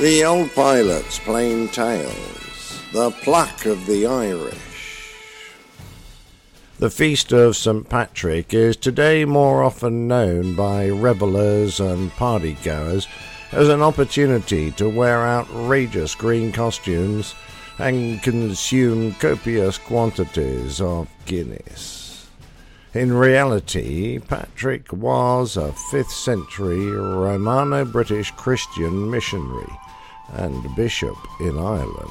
The old pilot's plain tales. The pluck of the Irish. The feast of St. Patrick is today more often known by revellers and partygoers as an opportunity to wear outrageous green costumes and consume copious quantities of Guinness. In reality, Patrick was a 5th century Romano British Christian missionary and bishop in Ireland.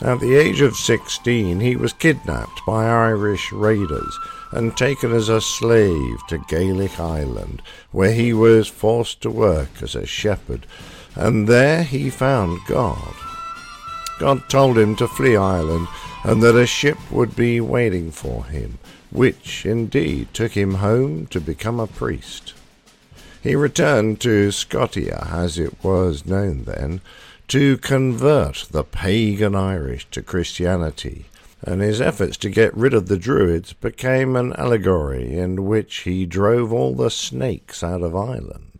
At the age of 16, he was kidnapped by Irish raiders and taken as a slave to Gaelic Ireland, where he was forced to work as a shepherd, and there he found God. God told him to flee Ireland and that a ship would be waiting for him, which indeed took him home to become a priest. He returned to Scotia, as it was known then, to convert the pagan Irish to Christianity, and his efforts to get rid of the Druids became an allegory in which he drove all the snakes out of Ireland.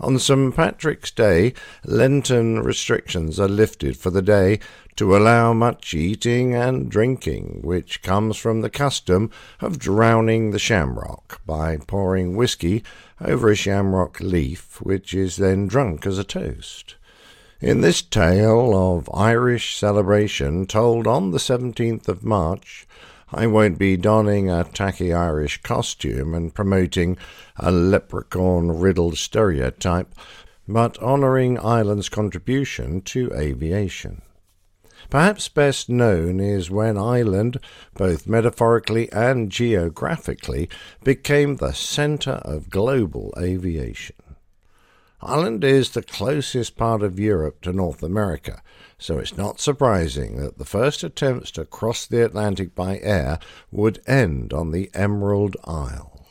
On St. Patrick's Day, Lenten restrictions are lifted for the day to allow much eating and drinking, which comes from the custom of drowning the shamrock by pouring whisky over a shamrock leaf, which is then drunk as a toast. In this tale of Irish celebration told on the 17th of March, I won't be donning a tacky Irish costume and promoting a leprechaun riddled stereotype, but honouring Ireland's contribution to aviation. Perhaps best known is when Ireland, both metaphorically and geographically, became the centre of global aviation. Ireland is the closest part of Europe to North America, so it's not surprising that the first attempts to cross the Atlantic by air would end on the Emerald Isle.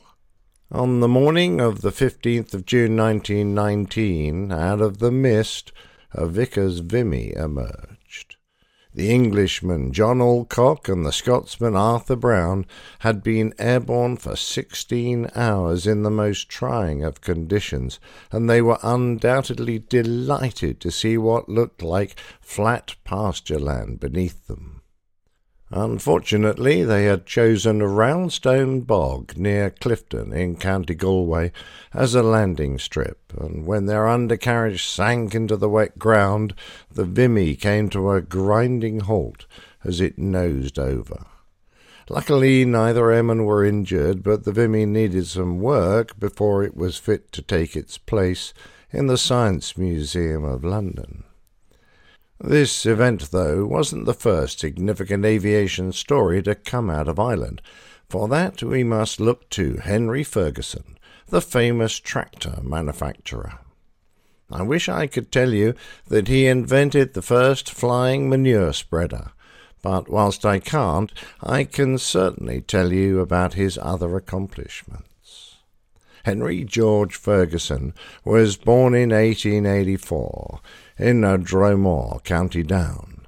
On the morning of the 15th of June 1919, out of the mist, a Vickers Vimy emerged. The Englishman John Alcock and the Scotsman Arthur Brown had been airborne for sixteen hours in the most trying of conditions, and they were undoubtedly delighted to see what looked like flat pasture land beneath them. Unfortunately, they had chosen a roundstone bog near Clifden in County Galway as a landing strip, and when their undercarriage sank into the wet ground, the Vimy came to a grinding halt as it nosed over. Luckily, neither airman were injured, but the Vimy needed some work before it was fit to take its place in the Science Museum of London. This event, though, wasn't the first significant aviation story to come out of Ireland. For that, we must look to Henry Ferguson, the famous tractor manufacturer. I wish I could tell you that he invented the first flying manure spreader, but whilst I can't, I can certainly tell you about his other accomplishments. Henry George Ferguson was born in 1884 in Dromore, County Down.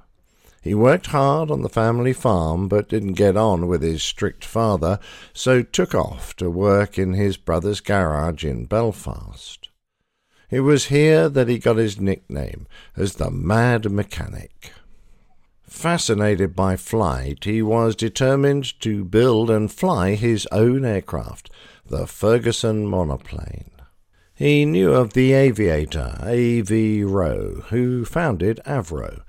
He worked hard on the family farm, but didn't get on with his strict father, so took off to work in his brother's garage in Belfast. It was here that he got his nickname as the Mad Mechanic. Fascinated by flight, he was determined to build and fly his own aircraft, the Ferguson monoplane. He knew of the aviator A.V. Roe, who founded Avro,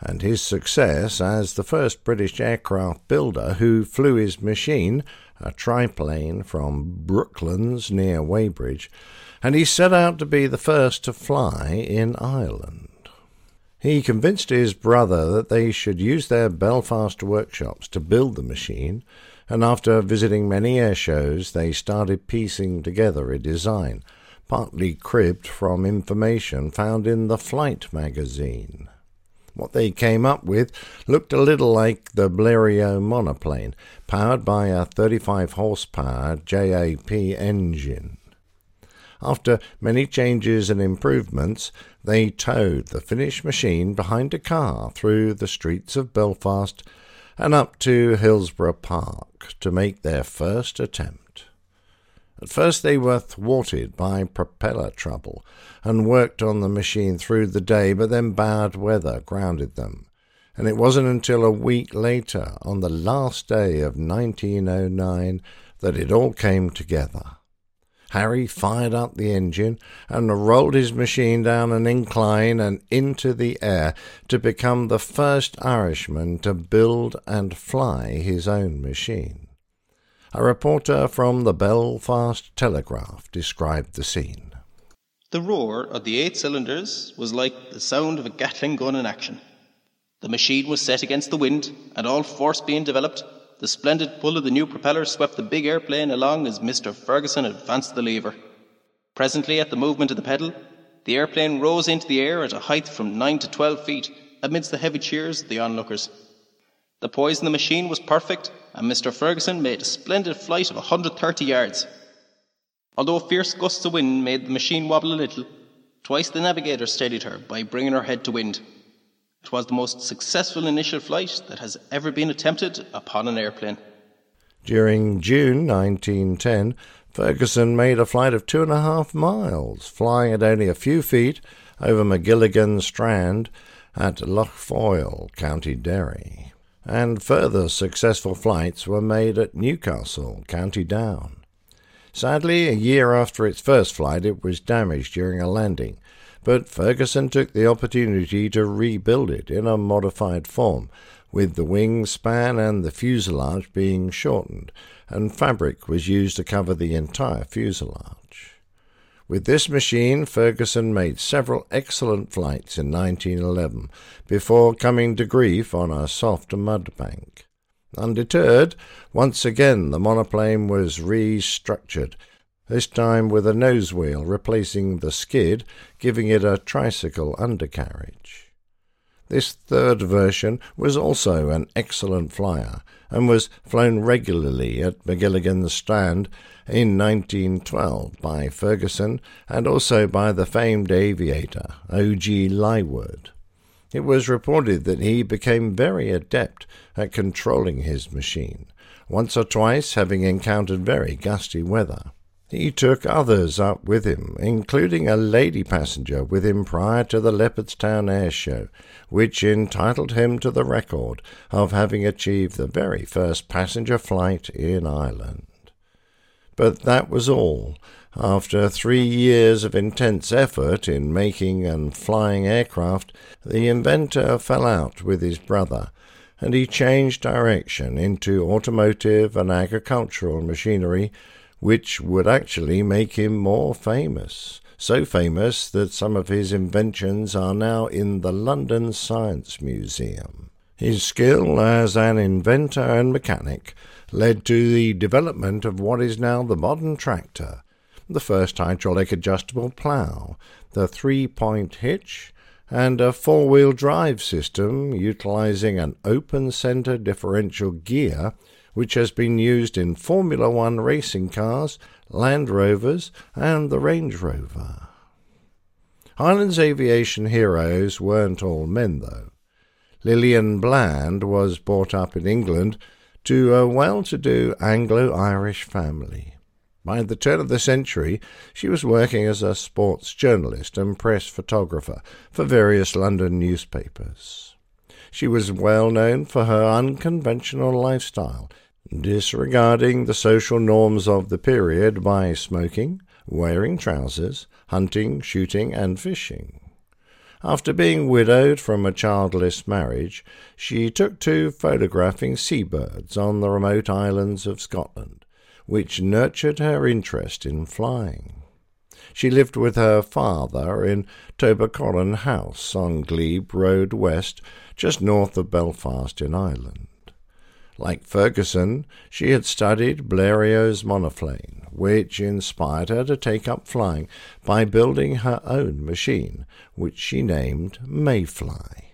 and his success as the first British aircraft builder who flew his machine, a triplane, from Brooklands near Weybridge, and he set out to be the first to fly in Ireland. He convinced his brother that they should use their Belfast workshops to build the machine, and after visiting many air shows, they started piecing together a design partly cribbed from information found in the Flight magazine. What they came up with looked a little like the Blériot monoplane, powered by a 35 horsepower JAP engine. After many changes and improvements, they towed the finished machine behind a car through the streets of Belfast and up to Hillsborough Park to make their first attempt. At first they were thwarted by propeller trouble and worked on the machine through the day, but then bad weather grounded them. And it wasn't until a week later, on the last day of 1909, that it all came together. Harry fired up the engine and rolled his machine down an incline and into the air to become the first Irishman to build and fly his own machine. A reporter from the Belfast Telegraph described the scene. The roar of the eight cylinders was like the sound of a Gatling gun in action. The machine was set against the wind, and all force being developed, the splendid pull of the new propeller swept the big airplane along as Mr. Ferguson advanced the lever. Presently, at the movement of the pedal, the airplane rose into the air at a height from nine to twelve feet amidst the heavy cheers of the onlookers. The poise in the machine was perfect, and Mr. Ferguson made a splendid flight of 130 yards. Although fierce gusts of wind made the machine wobble a little, twice the navigator steadied her by bringing her head to wind. It was the most successful initial flight that has ever been attempted upon an airplane. During June 1910, Ferguson made a flight of two and a half miles, flying at only a few feet over Magilligan Strand at Lough Foyle, County Derry. And further successful flights were made at Newcastle, County Down. Sadly, a year after its first flight, it was damaged during a landing, but Ferguson took the opportunity to rebuild it in a modified form, with the wingspan and the fuselage being shortened, and fabric was used to cover the entire fuselage. With this machine, Ferguson made several excellent flights in 1911 before coming to grief on a soft mud bank. Undeterred, once again the monoplane was restructured this time with a nose wheel replacing the skid, giving it a tricycle undercarriage. This third version was also an excellent flyer and was flown regularly at Magilligan Strand in 1912 by Ferguson and also by the famed aviator O.G. Lywood. It was reported that he became very adept at controlling his machine, once or twice having encountered very gusty weather. He took others up with him, including a lady passenger with him prior to the Leopardstown Air Show, which entitled him to the record of having achieved the very first passenger flight in Ireland. But that was all. After three years of intense effort in making and flying aircraft, the inventor fell out with his brother, and he changed direction into automotive and agricultural machinery which would actually make him more famous. So famous that some of his inventions are now in the London Science Museum. His skill as an inventor and mechanic led to the development of what is now the modern tractor, the first hydraulic adjustable plough, the three point hitch, and a four wheel drive system utilizing an open center differential gear which has been used in Formula One racing cars, Land Rovers, and the Range Rover. Ireland's aviation heroes weren't all men, though. Lillian Bland was brought up in England to a well to do Anglo Irish family. By the turn of the century, she was working as a sports journalist and press photographer for various London newspapers. She was well known for her unconventional lifestyle, disregarding the social norms of the period by smoking, wearing trousers, hunting, shooting, and fishing. After being widowed from a childless marriage, she took to photographing seabirds on the remote islands of Scotland, which nurtured her interest in flying. She lived with her father in Tobarcooran House on Glebe Road West, just north of Belfast in Ireland. Like Ferguson, she had studied Blériot's monoplane, which inspired her to take up flying by building her own machine, which she named Mayfly.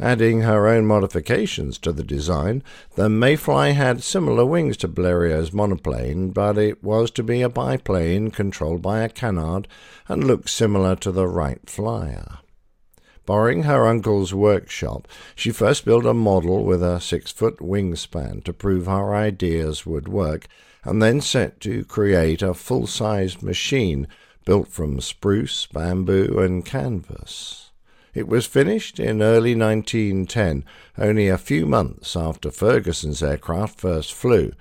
Adding her own modifications to the design, the Mayfly had similar wings to Blériot's monoplane, but it was to be a biplane controlled by a canard and looked similar to the Wright Flyer. Borrowing her uncle's workshop, she first built a model with a six foot wingspan to prove her ideas would work, and then set to create a full-sized machine built from spruce, bamboo, and canvas. It was finished in early 1910, only a few months after Ferguson's aircraft first flew,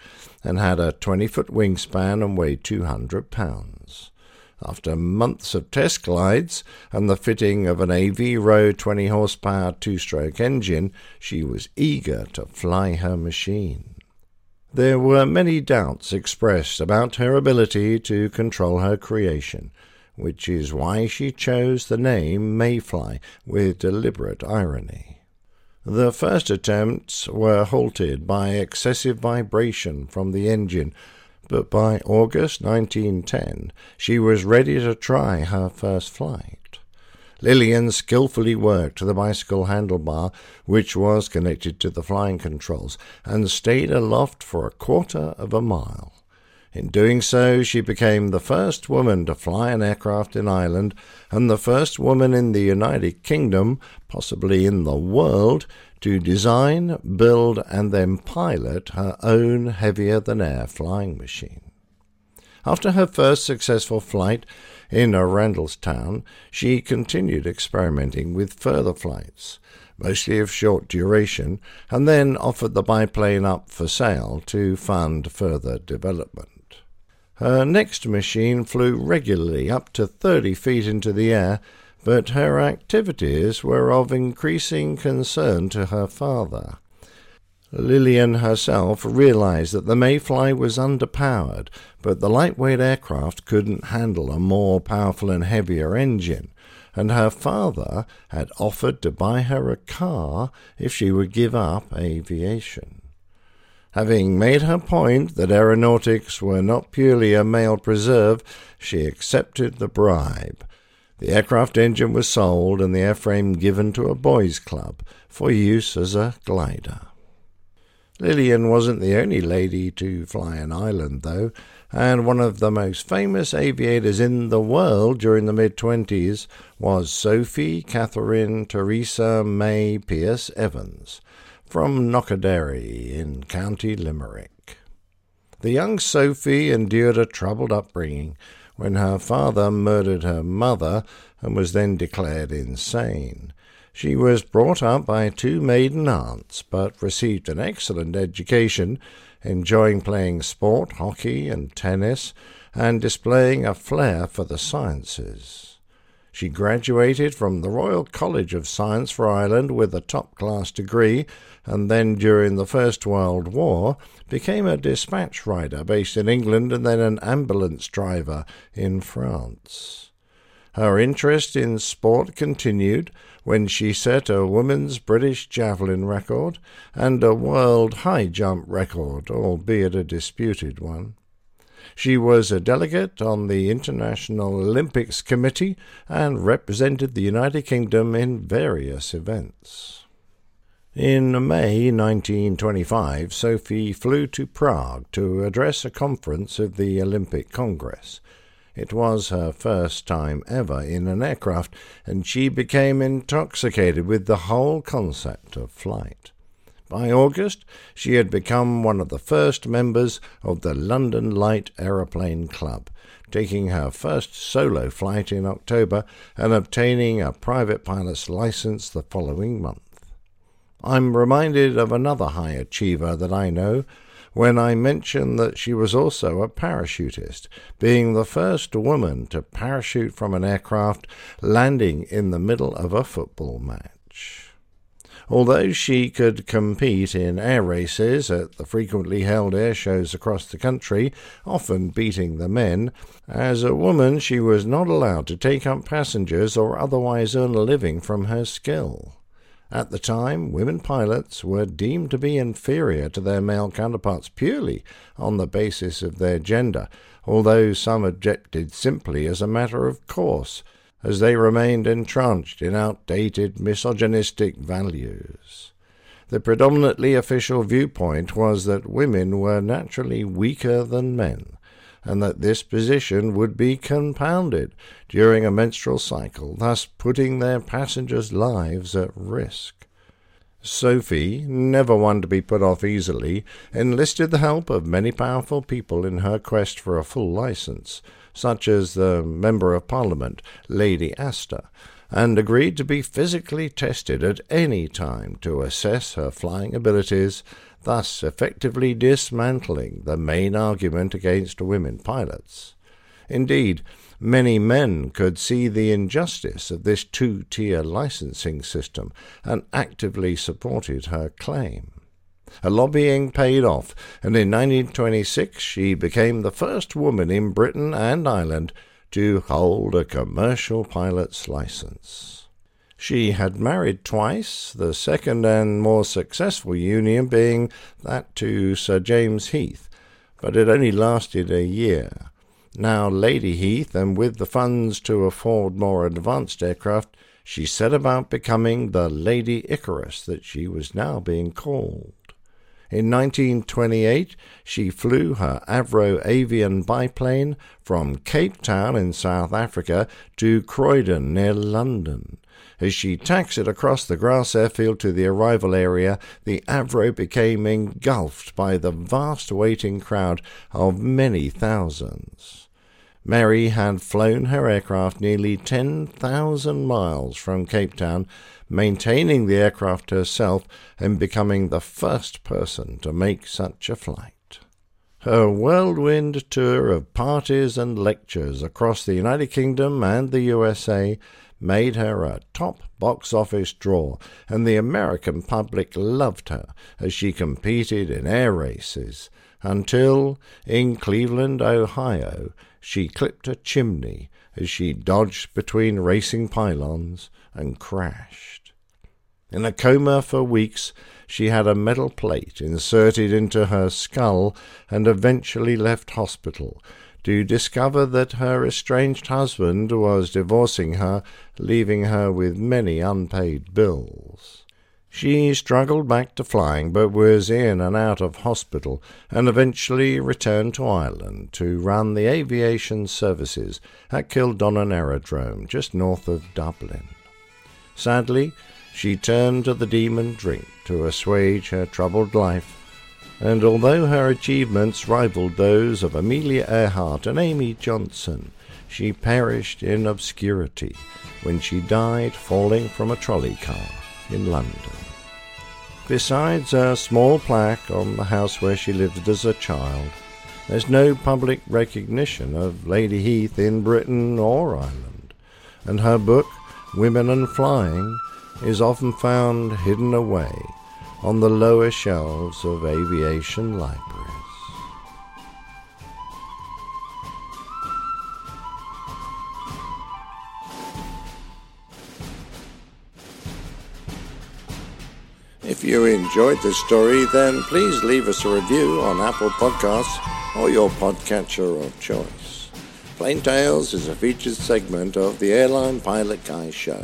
and had a 20 foot wingspan and weighed 200 pounds. After months of test glides and the fitting of an AV Avro 20 horsepower two stroke engine, she was eager to fly her machine. There were many doubts expressed about her ability to control her creation, which is why she chose the name Mayfly with deliberate irony. The first attempts were halted by excessive vibration from the engine, but by August 1910 she was ready to try her first flight. Lillian skillfully worked the bicycle handlebar, which was connected to the flying controls, and stayed aloft for a quarter of a mile. In doing so, she became the first woman to fly an aircraft in Ireland and the first woman in the United Kingdom, possibly in the world, to design, build, and then pilot her own heavier than air flying machine. After her first successful flight, in Randalstown, she continued experimenting with further flights, mostly of short duration, and then offered the biplane up for sale to fund further development. Her next machine flew regularly up to 30 feet into the air, but her activities were of increasing concern to her father. Lillian herself realized that the Mayfly was underpowered, but the lightweight aircraft couldn't handle a more powerful and heavier engine, and her father had offered to buy her a car if she would give up aviation. Having made her point that aeronautics were not purely a male preserve, she accepted the bribe. The aircraft engine was sold and the airframe given to a boys' club for use as a glider. Lillian wasn't the only lady to fly an island, though, and one of the most famous aviators in the world during the mid 20s was Sophie Catherine Teresa May Peirce Evans from Knockaderry in County Limerick. The young Sophie endured a troubled upbringing when her father murdered her mother and was then declared insane. She was brought up by two maiden aunts, but received an excellent education, enjoying playing sport, hockey, and tennis, and displaying a flair for the sciences. She graduated from the Royal College of Science for Ireland with a top class degree, and then during the First World War became a dispatch rider based in England and then an ambulance driver in France. Her interest in sport continued when she set a women's British javelin record and a world high jump record, albeit a disputed one. She was a delegate on the International Olympics Committee and represented the United Kingdom in various events. In May 1925, Sophie flew to Prague to address a conference of the Olympic Congress. It was her first time ever in an aircraft, and she became intoxicated with the whole concept of flight. By August, she had become one of the first members of the London Light Aeroplane Club, taking her first solo flight in October and obtaining a private pilot's license the following month. I'm reminded of another high achiever that I know, when I mention that she was also a parachutist, being the first woman to parachute from an aircraft landing in the middle of a football match. Although she could compete in air races at the frequently held air shows across the country, often beating the men, as a woman she was not allowed to take up passengers or otherwise earn a living from her skill. At the time, women pilots were deemed to be inferior to their male counterparts purely on the basis of their gender, although some objected simply as a matter of course, as they remained entrenched in outdated misogynistic values. The predominantly official viewpoint was that women were naturally weaker than men, and that this position would be compounded during a menstrual cycle, thus putting their passengers' lives at risk. Sophie, never one to be put off easily, enlisted the help of many powerful people in her quest for a full license, such as the Member of Parliament, Lady Astor, and agreed to be physically tested at any time to assess her flying abilities, thus effectively dismantling the main argument against women pilots. Indeed, Many men could see the injustice of this two tier licensing system and actively supported her claim. Her lobbying paid off, and in 1926 she became the first woman in Britain and Ireland to hold a commercial pilot's license. She had married twice, the second and more successful union being that to Sir James Heath, but it only lasted a year now Lady Heath, and with the funds to afford more advanced aircraft, she set about becoming the Lady Icarus that she was now being called. In 1928, she flew her Avro avian biplane from Cape Town in South Africa to Croydon near London. As she taxied across the grass airfield to the arrival area, the Avro became engulfed by the vast waiting crowd of many thousands. Mary had flown her aircraft nearly 10,000 miles from Cape Town, maintaining the aircraft herself and becoming the first person to make such a flight. Her whirlwind tour of parties and lectures across the United Kingdom and the USA made her a top box office draw, and the American public loved her as she competed in air races until, in Cleveland, Ohio, she clipped a chimney as she dodged between racing pylons and crashed. In a coma for weeks, she had a metal plate inserted into her skull and eventually left hospital to discover that her estranged husband was divorcing her, leaving her with many unpaid bills. She struggled back to flying, but was in and out of hospital, and eventually returned to Ireland to run the aviation services at Kildonan Aerodrome, just north of Dublin. Sadly, she turned to the demon drink to assuage her troubled life, and although her achievements rivaled those of Amelia Earhart and Amy Johnson, she perished in obscurity when she died falling from a trolley car in London. Besides a small plaque on the house where she lived as a child, there's no public recognition of Lady Heath in Britain or Ireland, and her book, Women and Flying, is often found hidden away on the lower shelves of aviation libraries. If you enjoyed this story, then please leave us a review on Apple Podcasts or your podcatcher of choice. Plain Tales is a featured segment of the Airline Pilot Guy show,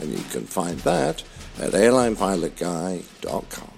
and you can find that at airlinepilotguy.com.